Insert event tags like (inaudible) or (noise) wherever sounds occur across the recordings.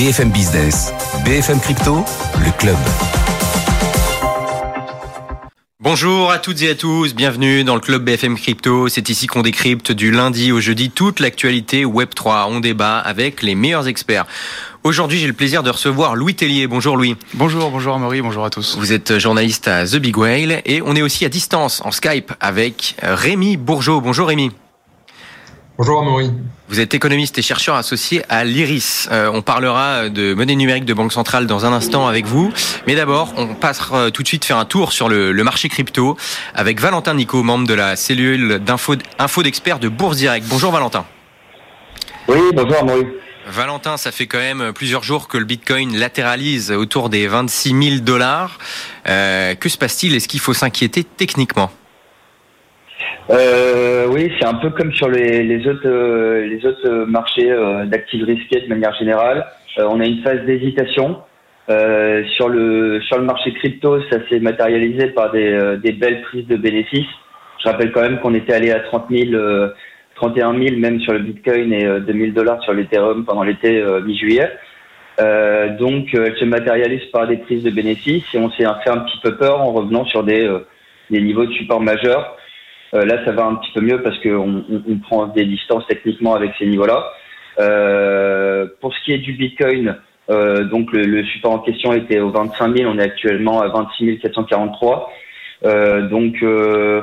BFM Business, BFM Crypto, le club. Bonjour à toutes et à tous, bienvenue dans le club BFM Crypto. C'est ici qu'on décrypte du lundi au jeudi toute l'actualité Web3. On débat avec les meilleurs experts. Aujourd'hui, j'ai le plaisir de recevoir Louis Tellier. Bonjour Louis. Bonjour, bonjour Amaury, bonjour à tous. Vous êtes journaliste à The Big Whale et on est aussi à distance en Skype avec Rémi Bourgeot. Bonjour Rémi. Bonjour Amaury. Vous êtes économiste et chercheur associé à l'IRIS. Euh, on parlera de monnaie numérique de Banque Centrale dans un instant avec vous. Mais d'abord, on passe euh, tout de suite faire un tour sur le, marché crypto avec Valentin Nico, membre de la cellule d'info info d'experts de Bourse Direct. Bonjour Valentin. Oui, bonjour Amaury. Valentin, ça fait quand même plusieurs jours que le Bitcoin latéralise autour des 26 000 dollars. Euh, que se passe-t-il? Est-ce qu'il faut s'inquiéter techniquement? Euh, oui, c'est un peu comme sur les, autres euh, les autres marchés euh, d'actifs risqués de manière générale. on a une phase d'hésitation. sur le sur le marché crypto, ça s'est matérialisé par des, des belles prises de bénéfices. Je rappelle quand même qu'on était allé à 30 000, 31 000 même sur le Bitcoin et 2000 dollars sur l'Ethereum pendant l'été mi-juillet. donc, elle se matérialise par des prises de bénéfices et on s'est fait un petit peu peur en revenant sur des, des niveaux de support majeurs. Euh, là, ça va un petit peu mieux parce qu'on on, prend des distances techniquement avec ces niveaux-là. Euh, pour ce qui est du Bitcoin, euh, donc le, support en question était au 25 000, on est actuellement à 26 443. Euh, donc euh,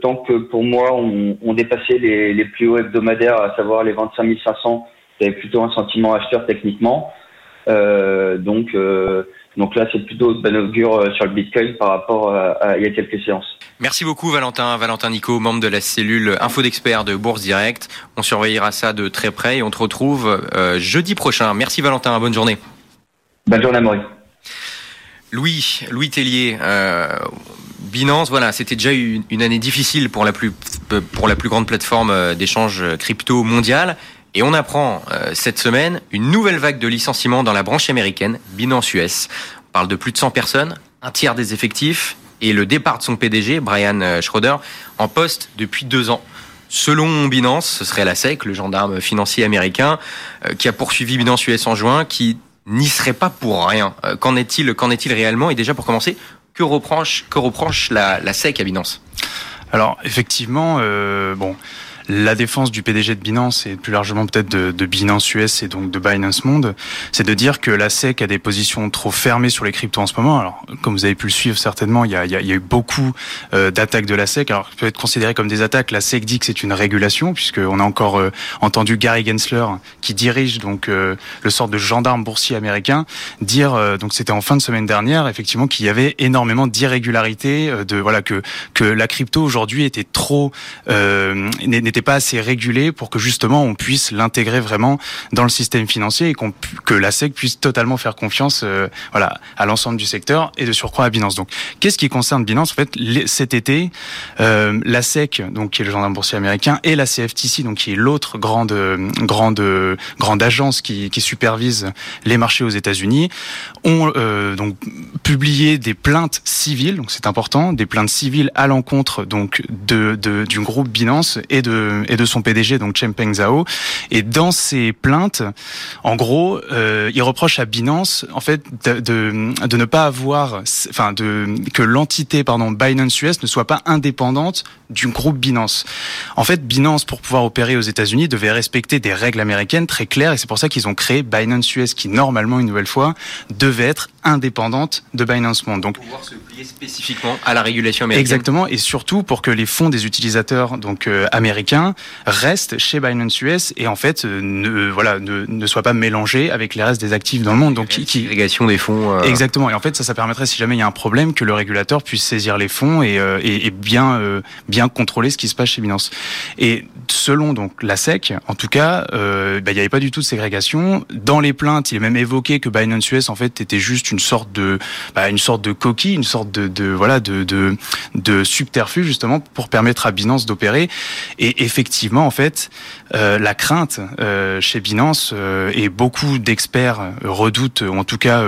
tant que pour moi on, on dépassait les, les, plus hauts hebdomadaires, à savoir les 25 500, c'était plutôt un sentiment acheteur techniquement. donc donc là, c'est plutôt de bonne augure sur le Bitcoin par rapport à il y a quelques séances. Merci beaucoup Valentin, Valentin Nico, membre de la cellule Info d'experts de Bourse Direct. On surveillera ça de très près et on te retrouve euh, jeudi prochain. Merci Valentin, bonne journée. Bonne journée Maurice. Louis, Louis Tellier, euh, Binance, voilà, c'était déjà une, une, année difficile pour la plus pour la plus grande plateforme euh, d'échange crypto mondiale. Et on apprend cette semaine une nouvelle vague de licenciements dans la branche américaine, Binance US. On parle de plus de 100 personnes, un tiers des effectifs, et le départ de son PDG, Brian euh, Schroeder, en poste depuis deux ans. Selon Binance, ce serait la SEC, le gendarme financier américain, euh, qui a poursuivi Binance US en juin, qui n'y serait pas pour rien. Euh, qu'en est-il, qu'en est-il réellement? Et déjà, pour commencer, que reproche, que reproche la, SEC à Binance? Alors, effectivement, euh, bon, la défense du PDG de Binance et plus largement peut-être de, Binance US et donc de Binance Monde, c'est de dire que la SEC a des positions trop fermées sur les cryptos en ce moment. Alors, comme vous avez pu le suivre certainement, il y a, il y a, il y a eu beaucoup euh, d'attaques de la SEC. Alors, peut être considéré comme des attaques. La SEC dit que c'est une régulation, puisqu'on a encore euh, entendu Gary Gensler, qui dirige donc euh, le sort de gendarme boursier américain, dire donc c'était en fin de semaine dernière effectivement qu'il y avait énormément d'irrégularités, de voilà que que la crypto aujourd'hui était trop n'était pas assez régulé pour que justement on puisse l'intégrer vraiment dans le système financier et que la SEC puisse totalement faire confiance euh, voilà à l'ensemble du secteur et de surcroît à Binance. Donc qu'est-ce qui concerne Binance? En fait, cet été, euh, la SEC, donc qui est le gendarme boursier américain, et la CFTC, donc qui est l'autre grande grande grande agence qui, qui supervise les marchés aux États-Unis, ont euh, donc publié des plaintes civiles. Donc c'est important, des plaintes civiles à l'encontre donc de, de du groupe Binance et de et de son PDG, donc Chempeng Zhao. Et dans ces plaintes, en gros, euh, il reproche à Binance, en fait, de, de, de ne pas avoir, enfin, de que l'entité, pardon, Binance US ne soit pas indépendante du groupe Binance. En fait, Binance, pour pouvoir opérer aux États-Unis, devait respecter des règles américaines très claires, et c'est pour ça qu'ils ont créé Binance US, qui normalement, une nouvelle fois, devait être indépendante de Binance Monde. Donc, pouvoir se plier spécifiquement à la régulation américaine. Exactement, et surtout pour que les fonds des utilisateurs donc euh, américains restent chez Binance US et en fait euh, ne voilà ne, ne soient pas mélangés avec les restes des actifs dans le monde. Donc qui, qui... des fonds. Euh... Exactement, et en fait ça ça permettrait si jamais il y a un problème que le régulateur puisse saisir les fonds et, euh, et, et bien bien contrôler ce qui se passe chez Binance. Et selon donc la SEC, en tout cas, bah, il n'y avait pas du tout de ségrégation. Dans les plaintes, il est même évoqué que Binance US en fait était juste une sorte de bah, une sorte de coquille, une sorte de, de voilà de, de, de subterfuge justement pour permettre à Binance d'opérer. Et effectivement, en fait, euh, la crainte euh, chez Binance euh, et beaucoup d'experts redoutent, ou en tout cas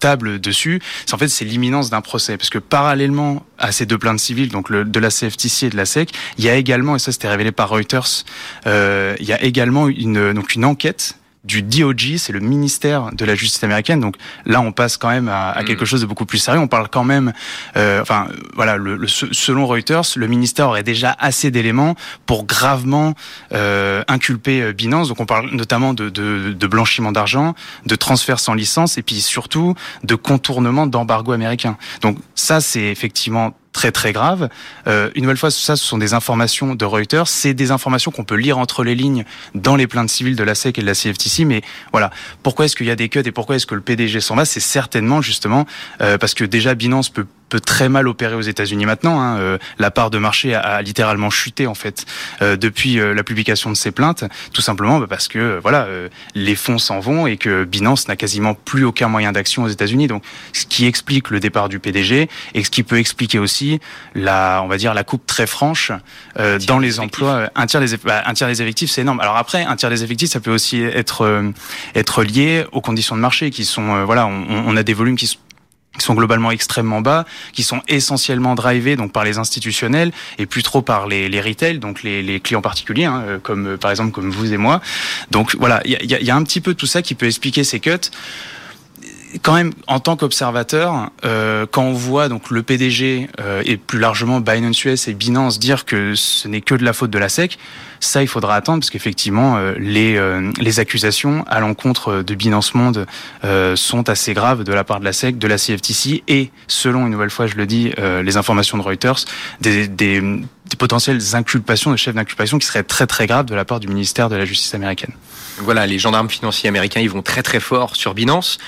table dessus, c'est en fait c'est l'imminence d'un procès, parce que parallèlement à ces deux plaintes civiles, donc de la CFTC et de la SEC, il y a également, et ça c'était révélé par Reuters, il y a également une donc une enquête du DOJ, c'est le ministère de la justice américaine. Donc là, on passe quand même à, mm. quelque chose de beaucoup plus sérieux. On parle quand même, euh, enfin voilà, le, selon Reuters, le ministère aurait déjà assez d'éléments pour gravement euh, inculper euh, Binance. Donc on parle notamment de, de, de blanchiment d'argent, de transfert sans licence, et puis surtout de contournement d'embargo américain. Donc ça, c'est effectivement très très grave. Euh, une nouvelle fois, ça, ce sont des informations de Reuters. C'est des informations qu'on peut lire entre les lignes dans les plaintes civiles de la SEC et de la CFTC. Mais voilà, pourquoi est-ce qu'il y a des cuts et pourquoi est-ce que le PDG s'en va? C'est certainement justement euh, parce que déjà Binance peut peut très mal opérer aux États-Unis maintenant. Hein. Euh, la part de marché a, littéralement chuté en fait euh, depuis euh, la publication de ces plaintes, tout simplement bah, parce que voilà les fonds s'en vont et que Binance n'a quasiment plus aucun moyen d'action aux États-Unis. Donc, ce qui explique le départ du PDG et ce qui peut expliquer aussi la, on va dire la coupe très franche dans les emplois. Un tiers des bah, un tiers des effectifs, c'est énorme. Alors après, un tiers des effectifs, ça peut aussi être être lié aux conditions de marché qui sont voilà, on, on a des volumes qui sont qui sont globalement extrêmement bas, qui sont essentiellement drivés donc par les institutionnels et plus trop par les, les retail, donc les, les clients particuliers, hein, euh, comme euh, par exemple comme vous et moi. Donc voilà, il y a, y a, un petit peu tout ça qui peut expliquer ces cuts quand même, en tant qu'observateur, euh, quand on voit donc le PDG euh, et plus largement Binance US et Binance dire que ce n'est que de la faute de la SEC, ça il faudra attendre parce qu'effectivement euh, les euh, les accusations à l'encontre de Binance Monde euh, sont assez graves de la part de la SEC, de la CFTC et selon une nouvelle fois je le dis les informations de Reuters des, des, des potentielles inculpations, de chefs d'inculpation qui seraient très très graves de la part du ministère de la Justice américaine. Voilà, les gendarmes financiers américains, ils vont très très fort sur Binance.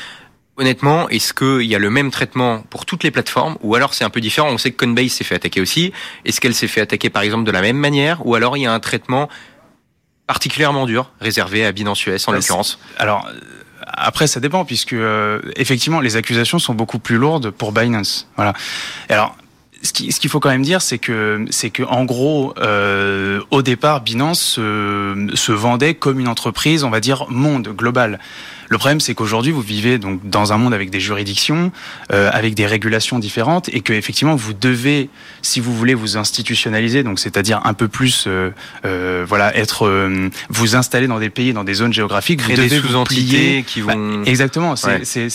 Honnêtement, est-ce qu'il y a le même traitement pour toutes les plateformes ou alors c'est un peu différent On sait que Coinbase s'est fait attaquer aussi. Est-ce qu'elle s'est fait attaquer par exemple de la même manière ou alors il y a un traitement particulièrement dur réservé à Binance US en bah, l'occurrence? Alors après, ça dépend puisque euh, effectivement les accusations sont beaucoup plus lourdes pour Binance. Voilà. Alors ce qu'il faut quand même dire, c'est que c'est que en gros, euh, au départ, Binance se, se vendait comme une entreprise, on va dire monde global. Le problème, c'est qu'aujourd'hui, vous vivez donc dans un monde avec des juridictions, euh, avec des régulations différentes, et que effectivement, vous devez, si vous voulez vous institutionnaliser, donc c'est-à-dire un peu plus, euh, euh, voilà, être, euh, vous installer dans des pays, dans des zones géographiques, vous devez des sous-entités qui bah, vont. Bah, exactement. C'est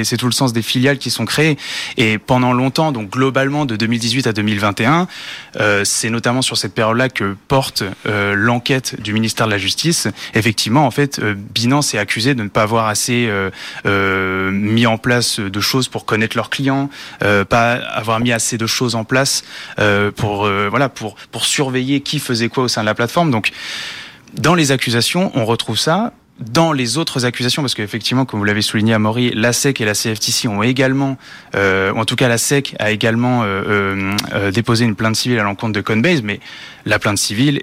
c'est tout le sens des filiales qui sont créées. Et pendant longtemps, donc globalement de 2018 à 2021, euh, c'est notamment sur cette période-là que porte euh, l'enquête du ministère de la Justice. Effectivement, en fait, Binance est accusé de pas avoir assez euh, euh, mis en place de choses pour connaître leurs clients, euh, pas avoir mis assez de choses en place pour voilà pour pour surveiller qui faisait quoi au sein de la plateforme. Donc dans les accusations, on retrouve ça dans les autres accusations, parce qu'effectivement, comme vous l'avez souligné à Maury, la SEC et la CFTC ont également, euh, en tout cas la SEC a également euh, euh, déposé une plainte civile à l'encontre de Coinbase, mais la plainte civile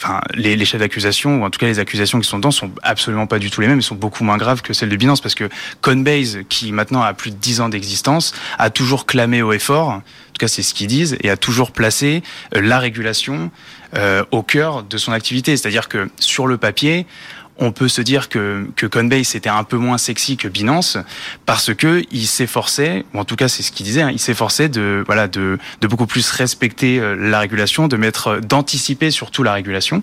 enfin, les, les chefs d'accusation, ou en tout cas les accusations qui sont dedans, sont absolument pas du tout les mêmes, ils sont beaucoup moins graves que celles de Binance, parce que Coinbase, qui maintenant a plus de 10 ans d'existence, a toujours clamé au effort, en tout cas c'est ce qu'ils disent, et a toujours placé euh, la régulation euh, au cœur de son activité. C'est-à-dire que sur le papier, on peut se dire que, que Coinbase était un peu moins sexy que Binance parce que il s'efforçait, ou en tout cas c'est ce qu'il disait, hein, il s'efforçait de voilà de, de beaucoup plus respecter euh, la régulation, de mettre d'anticiper surtout la régulation.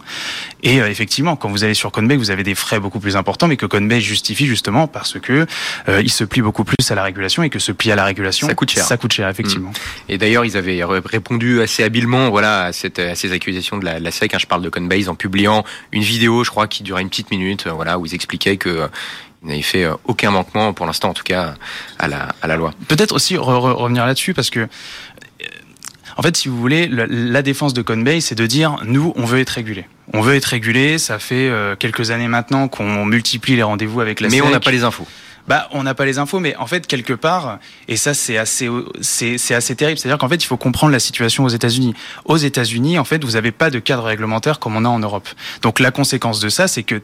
Et euh, effectivement, quand vous allez sur Coinbase, vous avez des frais beaucoup plus importants, mais que Coinbase justifie justement parce que euh, il se plie beaucoup plus à la régulation et que se plie à la régulation, ça coûte cher. Ça coûte cher effectivement. Mmh. Et d'ailleurs, ils avaient répondu assez habilement voilà à, cette, à ces accusations de la, la SEC. Hein, je parle de Coinbase en publiant une vidéo, je crois, qui durait une petite minute euh, voilà, où ils expliquaient que euh, n'avaient fait euh, aucun manquement, pour l'instant en tout cas, à la, à la loi. Peut-être aussi revenir là-dessus, parce que en fait, si vous voulez, la, défense de Coinbase, c'est de dire nous, on veut être régulé. On veut être régulé. Ça fait quelques années maintenant qu'on multiplie les rendez-vous avec la Mais on n'a pas les infos. Bah, on n'a pas les infos, mais en fait, quelque part, et ça, c'est assez, c'est, assez terrible. C'est-à-dire qu'en fait, il faut comprendre la situation aux États-Unis. Aux États-Unis, en fait, vous n'avez pas de cadre réglementaire comme on a en Europe. Donc, la conséquence de ça, c'est que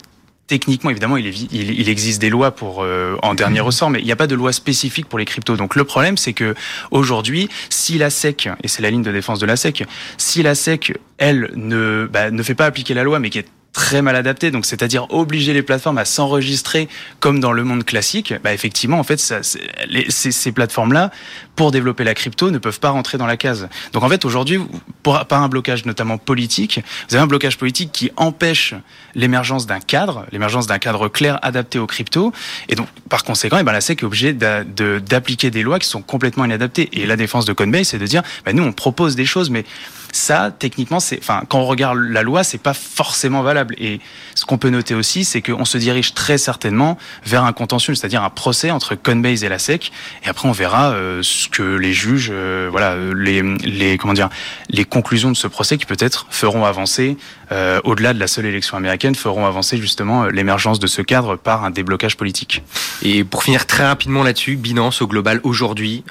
techniquement, évidemment, il, existe des lois pour euh, en dernier ressort, mais il n'y a pas de loi spécifique pour les cryptos. Donc le problème, c'est que aujourd'hui, si la SEC, et c'est la ligne de défense de la SEC, si la SEC, elle, ne, bah, ne fait pas appliquer la loi, mais qui est très mal adapté, donc c'est-à-dire obliger les plateformes à s'enregistrer comme dans le monde classique, bah effectivement, en fait, ça, les, ces, ces plateformes-là pour développer la crypto ne peuvent pas rentrer dans la case. Donc en fait aujourd'hui, par un blocage notamment politique, vous avez un blocage politique qui empêche l'émergence d'un cadre, l'émergence d'un cadre clair adapté aux cryptos, et donc par conséquent, eh ben, la SEC est obligée d'appliquer des lois qui sont complètement inadaptées. Et la défense de Coinbase, c'est de dire, bah, nous on propose des choses, mais ça, techniquement, c'est, enfin, quand on regarde la loi, c'est pas forcément valable. Et ce qu'on peut noter aussi, c'est qu'on se dirige très certainement vers un contentieux, c'est-à-dire un procès entre Coinbase et la SEC. Et après, on verra euh, ce que les juges, euh, voilà, les, les, comment dire, les conclusions de ce procès qui peut-être feront avancer, euh, au-delà de la seule élection américaine, feront avancer justement l'émergence de ce cadre par un déblocage politique. Et pour finir très rapidement là-dessus, Binance au global aujourd'hui.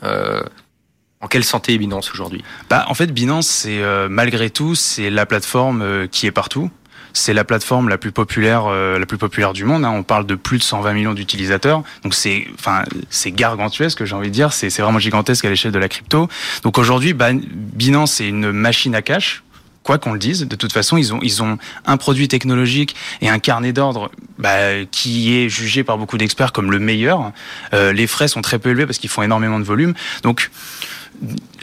En quelle santé est Binance aujourd'hui? Bah, En fait, Binance, c'est euh, malgré tout, c'est la plateforme euh, qui est partout. C'est la plateforme la plus populaire, euh, la plus populaire du monde. Hein. On parle de plus de 120 millions d'utilisateurs. Donc c'est, enfin, c'est gargantuesque, j'ai envie de dire. C'est, vraiment gigantesque à l'échelle de la crypto. Donc aujourd'hui, bah, Binance c'est une machine à cash quoi qu'on le dise, de toute façon, ils ont, ils ont un produit technologique et un carnet d'ordre bah, qui est jugé par beaucoup d'experts comme le meilleur. les frais sont très peu élevés parce qu'ils font énormément de volume. Donc,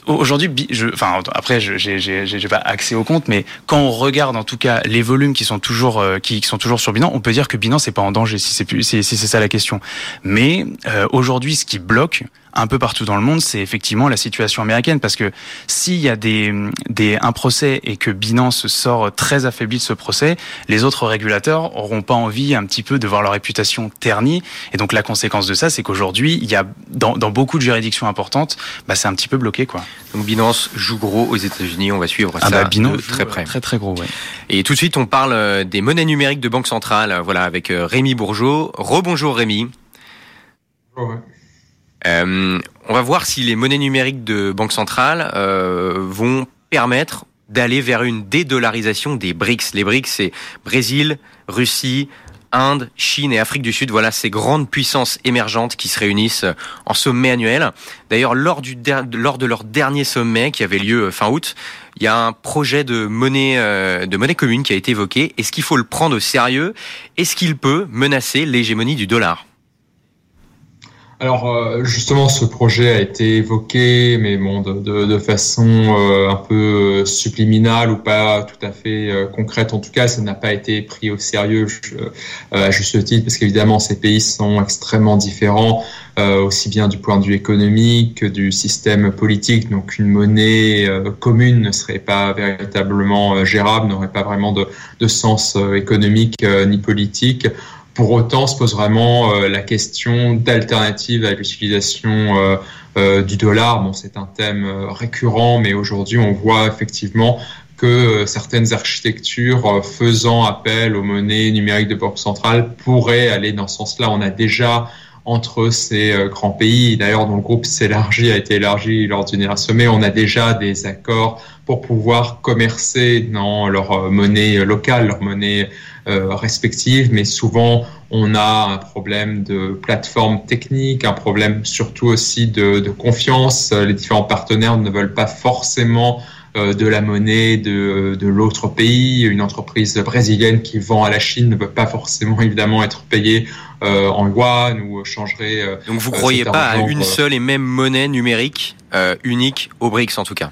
Aujourd'hui, je, enfin après, j'ai pas accès au compte, mais quand on regarde en tout cas les volumes qui sont toujours euh, qui, sont toujours sur Binance, on peut dire que Binance n'est pas en danger si c'est si ça la question. Mais euh, aujourd'hui, ce qui bloque, un peu partout dans le monde, c'est effectivement la situation américaine. Parce que s'il y a des, des, un procès et que Binance sort très affaibli de ce procès, les autres régulateurs auront pas envie un petit peu de voir leur réputation ternie. Et donc la conséquence de ça, c'est qu'aujourd'hui, il y a dans, dans, beaucoup de juridictions importantes, bah, c'est un petit peu bloqué. quoi. Donc Binance joue gros aux États-Unis, on va suivre ah ça bah, de très près. Très très gros, ouais. Et tout de suite, on parle euh, des monnaies numériques de Banque Centrale, voilà, avec euh, Rémi Bourgeot. Rebonjour Rémi. ouais. Euh, on va voir si les monnaies numériques de banque centrale euh, vont permettre d'aller vers une dédollarisation des BRICS. Les BRICS, c'est Brésil, Russie, Inde, Chine et Afrique du Sud, voilà ces grandes puissances émergentes qui se réunissent en sommet annuel. D'ailleurs, lors, de leur dernier sommet qui avait lieu fin août, il y a un projet de monnaie, euh, de monnaie commune qui a été évoqué. Est-ce qu'il faut le prendre au sérieux? Est-ce qu'il peut menacer l'hégémonie du dollar? Alors euh, justement, ce projet a été évoqué, mais bon, de, de, façon euh, un peu subliminale ou pas tout à fait euh, concrète. En tout cas, ça n'a pas été pris au sérieux à juste titre, parce qu'évidemment, ces pays sont extrêmement différents, aussi bien du point de vue économique que du système politique. Donc, une monnaie commune ne serait pas véritablement gérable, n'aurait pas vraiment de sens économique ni politique. Pour autant, se pose vraiment euh, la question d'alternative à l'utilisation euh, euh, du dollar. Bon, c'est un thème récurrent, mais aujourd'hui, on voit effectivement que certaines architectures faisant appel aux monnaies numériques de banque centrale pourraient aller dans ce sens-là. On a déjà entre ces grands pays, d'ailleurs dont le groupe s'élargit, a été élargi lors du dernier sommet, on a déjà des accords pour pouvoir commercer dans leur monnaie locale, leur monnaie euh, respectives, mais souvent on a un problème de plateforme technique, un problème surtout aussi de, confiance. Les différents partenaires ne veulent pas forcément euh, de la monnaie de, de l'autre pays. Une entreprise brésilienne qui vend à la Chine ne veut pas forcément évidemment être payée euh, en yuan ou changerait. Euh, Donc vous croyez pas à une seule et même monnaie numérique unique au BRICS en tout cas?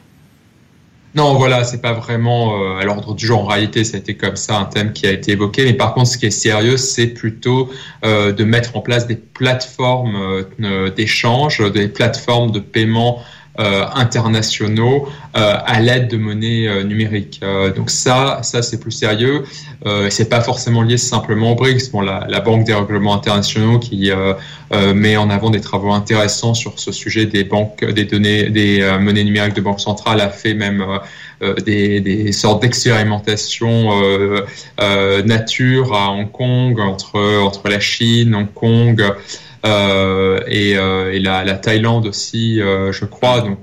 Non, voilà, c'est pas vraiment euh, à l'ordre du jour. En réalité, ça a été comme ça un thème qui a été évoqué. Mais par contre, ce qui est sérieux, c'est plutôt euh, de mettre en place des plateformes euh, d'échange, des plateformes de paiement euh, internationaux euh, à l'aide de monnaie euh, numérique. donc ça, ça c'est plus sérieux. c'est pas forcément lié simplement au BRICS. Bon, la, Banque des règlements internationaux qui met en avant des travaux intéressants sur ce sujet des banques, des données, des monnaies numériques de banque centrale a fait même des, des, sortes d'expérimentations euh, nature à Hong Kong entre entre la Chine, Hong Kong, euh, et, euh, la, la, Thaïlande aussi, euh, je crois. Donc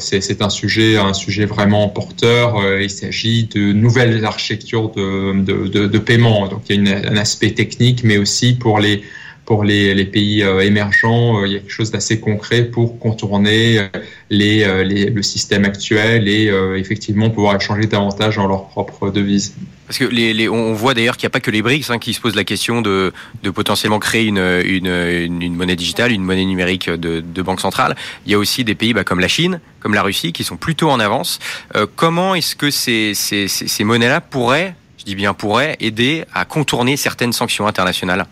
c'est un sujet, un sujet vraiment porteur. il s'agit de nouvelles architectures de, paiement. Donc il y a un aspect technique, mais aussi pour les pour les, pays émergents, il y a quelque chose d'assez concret pour contourner les, le système actuel et effectivement pouvoir échanger davantage dans leur propre devise. Parce que on voit d'ailleurs qu'il n'y a pas que les BRICS hein, qui se posent la question de, potentiellement créer une, monnaie digitale, une monnaie numérique de, banque centrale. Il y a aussi des pays bah, comme la Chine, comme la Russie, qui sont plutôt en avance. Euh, comment est-ce que ces monnaies-là pourraient, je dis bien pourraient, aider à contourner certaines sanctions internationales?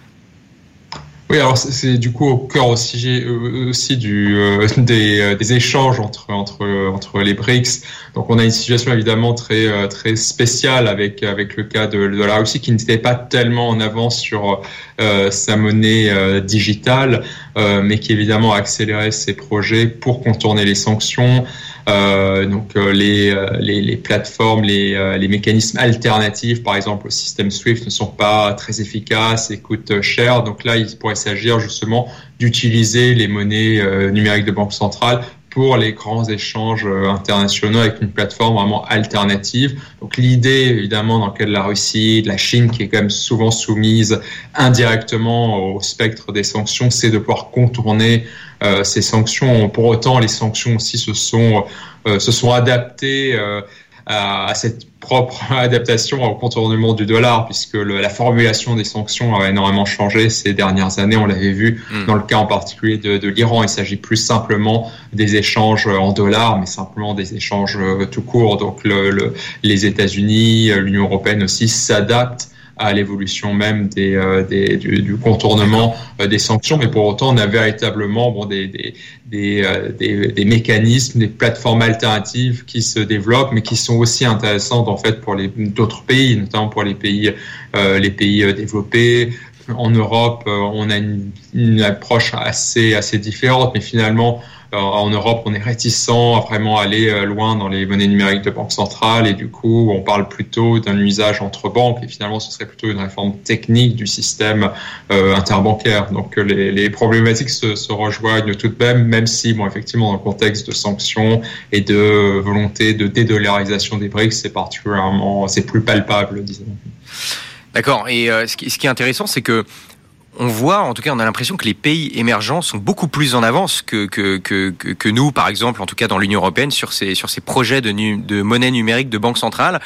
Oui, alors c'est du coup au cœur aussi, euh, euh, (laughs) des, euh, des, échanges entre, les BRICS. Donc on a une situation évidemment très, très spéciale avec, le cas de, la Russie qui n'était pas tellement en avance sur sa monnaie digitale, euh, mais qui évidemment a accéléré ses projets pour contourner les sanctions. Euh, donc euh, les, les, les, plateformes, les, les, mécanismes alternatifs, par exemple au système SWIFT, ne sont pas très efficaces et coûtent cher. Donc là, il pourrait s'agir justement d'utiliser les monnaies numériques de banque centrale pour les grands échanges euh, internationaux avec une plateforme vraiment alternative. Donc l'idée, évidemment, dans laquelle la Russie, la Chine, qui est quand même souvent soumise indirectement au spectre des sanctions, c'est de pouvoir contourner euh, ces sanctions. Pour autant, les sanctions aussi se sont, euh, se sont adaptées à, cette propre (laughs) adaptation au contournement du dollar, puisque la formulation des sanctions a énormément changé ces dernières années. On l'avait vu hmm. dans le cas en particulier de, de l'Iran. Il s'agit plus simplement des échanges en dollars, mais simplement des échanges euh, tout court. Donc le, le, les États-Unis, l'Union européenne aussi s'adaptent à l'évolution même euh, du, contournement euh, des sanctions, mais pour autant on a véritablement euh, des, mécanismes, des plateformes alternatives qui se développent, mais qui sont aussi intéressantes en fait pour d'autres pays, notamment pour les pays développés, en Europe, on a une, une, approche assez assez différente, mais finalement, euh, en Europe, on est réticent à vraiment aller euh, loin dans les monnaies numériques de banque centrale et du coup, on parle plutôt d'un usage entre banques et finalement, ce serait plutôt une réforme technique du système euh, interbancaire. Donc, les, les problématiques se, se, rejoignent tout de même, même si, bon, effectivement, dans le contexte de sanctions et de volonté de dédollarisation des BRICS, c'est particulièrement, c'est plus palpable, disons. D'accord. Et ce, qui, ce qui est intéressant, c'est que on voit, en tout cas, on a l'impression que les pays émergents sont beaucoup plus en avance que, nous, par exemple, en tout cas dans l'Union européenne, sur ces, projets de, de monnaie numérique de banque centrale.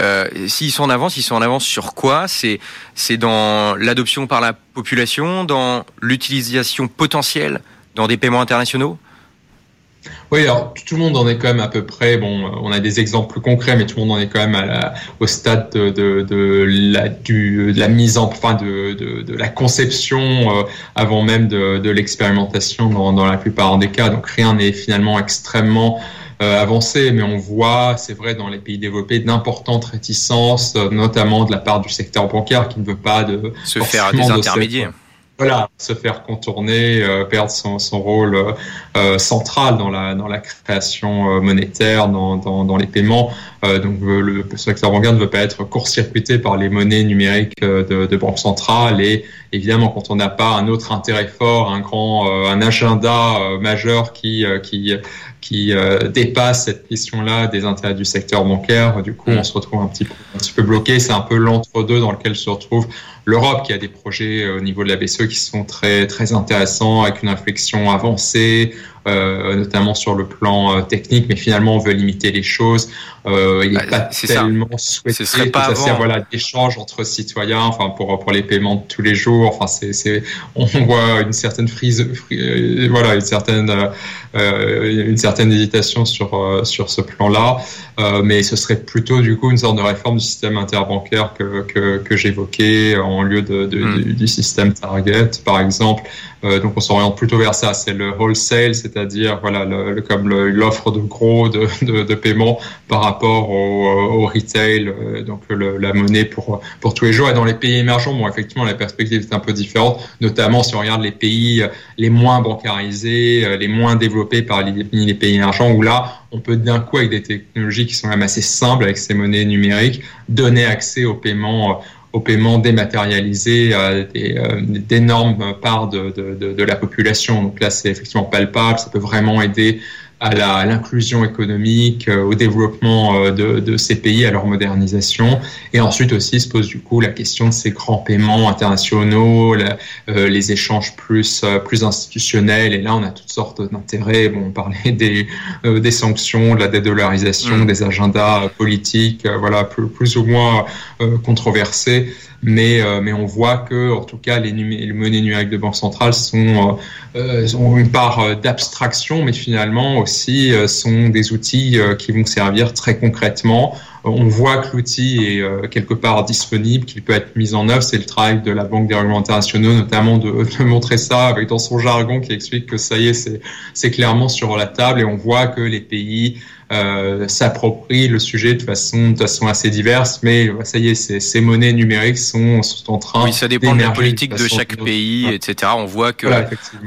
Euh, S'ils sont en avance, ils sont en avance sur quoi? C'est dans l'adoption par la population, dans l'utilisation potentielle dans des paiements internationaux? Oui, alors tout le monde en est quand même à peu près. Bon, on a des exemples plus concrets, mais tout le monde en est quand même à la, au stade de, de, de, la, du, de la mise en, enfin de, la conception euh, avant même de, l'expérimentation dans, dans la plupart des cas. Donc rien n'est finalement extrêmement euh, avancé, mais on voit, c'est vrai, dans les pays développés, d'importantes réticences, euh, notamment de la part du secteur bancaire qui ne veut pas de se faire des intermédiaires voilà, se faire contourner, euh, perdre son, rôle euh, euh, central dans la, dans la création monétaire, dans, dans, dans, les paiements. donc le, secteur bancaire ne veut pas être court-circuité par les monnaies numériques de, de banque centrale et évidemment quand on n'a pas un autre intérêt fort, un grand, un agenda majeur qui, qui qui dépasse cette question-là des intérêts du secteur bancaire. Du coup, on se retrouve un petit peu, un petit peu bloqué. C'est un peu l'entre-deux dans lequel se retrouve l'Europe qui a des projets euh, au niveau de la BCE qui sont très très intéressants avec une réflexion avancée, euh, notamment sur le plan euh, technique, mais finalement on veut limiter les choses. Euh, il n'est bah, pas tellement souhaité Ce serait pas que voilà d'échanges entre citoyens, enfin pour pour les paiements de tous les jours. Enfin c'est c'est on voit une certaine frise, voilà une certaine une certaine hésitation sur sur ce plan-là, mais ce serait plutôt du coup une sorte de réforme du système interbancaire que que, que j'évoquais en lieu de, de hmm. du, du, système Target par exemple. donc on s'oriente plutôt vers ça. C'est le wholesale, c'est-à-dire voilà comme l'offre de gros de, de, paiement par rapport au, au retail, euh, donc la monnaie pour pour tous les jours. Et dans les pays émergents, bon, effectivement, la perspective est un peu différente, notamment si on regarde les pays euh, les moins bancarisés, euh, les moins développés par les, les pays émergents, où là, on peut d'un coup, avec des technologies qui sont même assez simples, avec ces monnaies numériques, donner accès au paiement au paiement dématérialisé à d'énormes parts de, de, la population. Donc là, c'est effectivement palpable, ça peut vraiment aider à l'inclusion économique, au développement de, de, ces pays, à leur modernisation. Et ensuite aussi se pose du coup la question de ces grands paiements internationaux, les échanges plus, plus institutionnels. Et là, on a toutes sortes d'intérêts. Bon, on parlait des, des sanctions, de la dédollarisation, mmh. des agendas politiques, voilà, plus, plus ou moins controversés mais, euh, mais on voit que, en tout cas, les, les monnaies numériques de banque centrale sont, euh, ont une part euh, d'abstraction, mais finalement aussi sont des outils qui vont servir très concrètement. On voit que l'outil est quelque part disponible, qu'il peut être mis en œuvre. C'est le travail de la Banque des règlements internationaux, notamment de, de, montrer ça avec dans son jargon qui explique que ça y est, c'est clairement sur la table et on voit que les pays euh, s'approprient le sujet de façon, de façon assez diverse, mais ça y est, ces, ces monnaies numériques sont, sont en train. Oui, ça dépend de la politique de, chaque pays, etc. On voit que,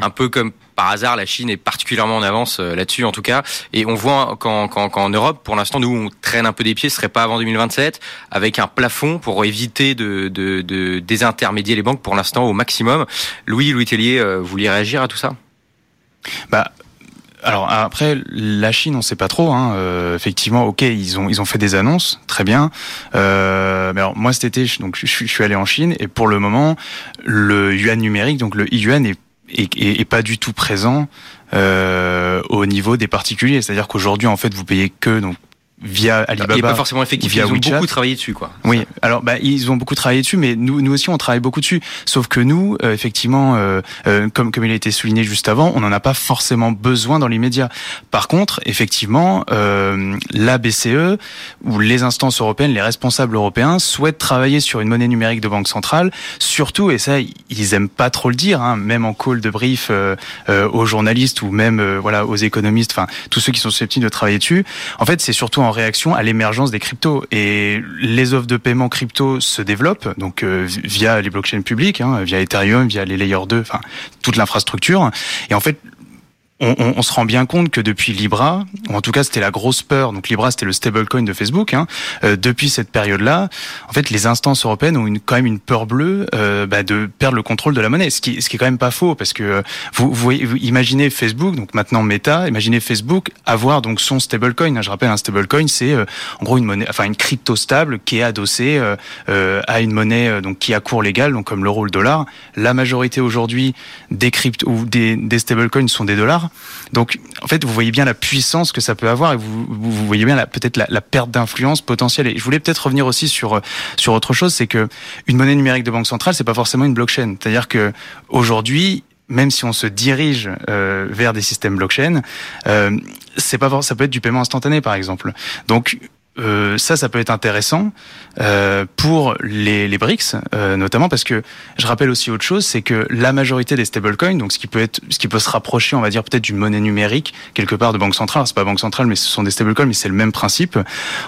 un peu comme par hasard, la Chine est particulièrement en avance euh, là-dessus, en tout cas. Et on voit qu'en Europe, pour l'instant, nous, on traîne un peu des pieds. Ce serait pas avant 2027, avec un plafond pour éviter de, de, de désintermédier les banques pour l'instant au maximum. Louis, Louis Tellier, euh, vous vouliez réagir à tout ça? Bah, alors après, la Chine, on sait pas trop. Hein. Euh, effectivement, ok, ils ont ils ont fait des annonces, très bien. Euh, mais alors moi cet été, donc je, je, suis allé en Chine et pour le moment, le yuan numérique, donc le yuan est, pas du tout présent euh, au niveau des particuliers. C'est-à-dire qu'aujourd'hui, en fait, vous payez que donc via Alibaba. Il n'est pas forcément effectif. Via ils ont beaucoup travaillé dessus, quoi. Oui. Alors, bah, ils ont beaucoup travaillé dessus, mais nous, nous aussi, on travaille beaucoup dessus. Sauf que nous, euh, effectivement, euh, euh, comme comme il a été souligné juste avant, on n'en a pas forcément besoin dans l'immédiat. Par contre, effectivement, la BCE ou les instances européennes, les responsables européens souhaitent travailler sur une monnaie numérique de banque centrale. Surtout, et ça, ils aiment pas trop le dire, hein, même en call de brief aux journalistes ou même voilà aux économistes, enfin tous ceux qui sont susceptibles de travailler dessus. En fait, c'est surtout en en réaction à l'émergence des cryptos. Et les offres de paiement crypto se développent, donc euh, via les blockchains publiques, hein, via Ethereum, via les layers 2, enfin toute l'infrastructure. Et en fait, on, on, on, se rend bien compte que depuis Libra, ou en tout cas c'était la grosse peur, donc Libra c'était le stablecoin de Facebook, hein, euh, depuis cette période-là, en fait les instances européennes ont une, quand même une peur bleue euh, bah, de perdre le contrôle de la monnaie, ce qui, ce qui est quand même pas faux, parce que euh, vous, vous, vous, imaginez Facebook, donc maintenant Meta, imaginez Facebook avoir donc son stablecoin, hein, je rappelle un stablecoin c'est euh, en gros une monnaie, enfin une crypto stable qui est adossée à une monnaie donc qui a cours légal, donc comme l'euro, le dollar. La majorité aujourd'hui des crypto ou des stablecoins sont des dollars. Donc, en fait, vous voyez bien la puissance que ça peut avoir et vous, vous voyez bien peut-être la, la, perte d'influence potentielle. Et je voulais peut-être revenir aussi sur sur autre chose, c'est que une monnaie numérique de banque centrale, c'est pas forcément une blockchain. C'est-à-dire que aujourd'hui, même si on se dirige euh, vers des systèmes blockchain, euh, c'est pas ça peut être du paiement instantané par exemple. Donc euh, ça, ça peut être intéressant euh, pour les, les BRICS, euh, notamment parce que je rappelle aussi autre chose, c'est que la majorité des stablecoins, donc ce qui peut être, ce qui peut se rapprocher, on va dire peut-être d'une monnaie numérique quelque part de banque centrale. C'est pas banque centrale, mais ce sont des stablecoins, mais c'est le même principe.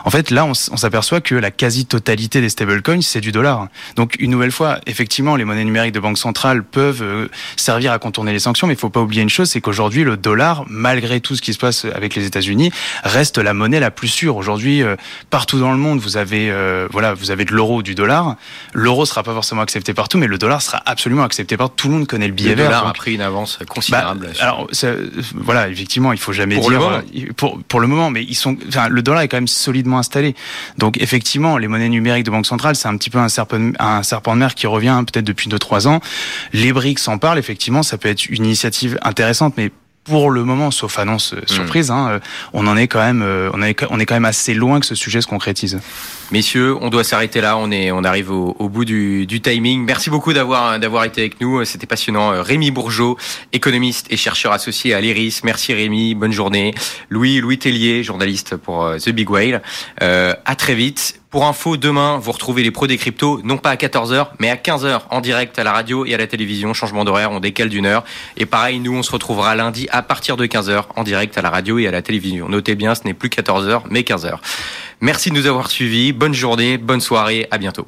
En fait, là, on, s'aperçoit que la quasi-totalité des stablecoins, c'est du dollar. Donc, une nouvelle fois, effectivement, les monnaies numériques de banque centrale peuvent euh, servir à contourner les sanctions, mais il faut pas oublier une chose, c'est qu'aujourd'hui, le dollar, malgré tout ce qui se passe avec les États-Unis, reste la monnaie la plus sûre. Aujourd'hui, euh, partout dans le monde, vous avez euh, voilà, vous avez de l'euro, du dollar. L'euro sera pas forcément accepté partout, mais le dollar sera absolument accepté par tout le monde connaît le billet vert. Le dollar a pris une avance considérable. Bah, alors voilà, effectivement, il faut jamais pour dire le pour pour le moment, mais ils sont, enfin, le dollar est quand même solidement installé. Donc effectivement, les monnaies numériques de banque centrale, c'est un petit peu un serpent, un serpent de mer qui revient hein, peut-être depuis 2-3 ans. Les BRICS en parlent effectivement, ça peut être une initiative intéressante, mais pour le moment, sauf annonce euh, surprise, hmm. hein, euh, on en est quand même, euh, on, est, on est quand même assez loin que ce sujet se concrétise. Messieurs, on doit s'arrêter là. On est, on arrive au, au bout du, du, timing. Merci beaucoup d'avoir, d'avoir été avec nous. C'était passionnant. Rémi Bourgeot, économiste et chercheur associé à l'IRIS. Merci Rémi. Bonne journée. Louis, Louis Tellier, journaliste pour The Big Whale. Euh, à très vite. Pour info, demain, vous retrouvez les pros des cryptos, non pas à 14h, mais à 15h en direct à la radio et à la télévision. Changement d'horaire, on décale d'une heure. Et pareil, nous, on se retrouvera lundi à partir de 15h en direct à la radio et à la télévision. Notez bien, ce n'est plus 14h, mais 15h. Merci de nous avoir suivis. Bonne journée, bonne soirée, à bientôt.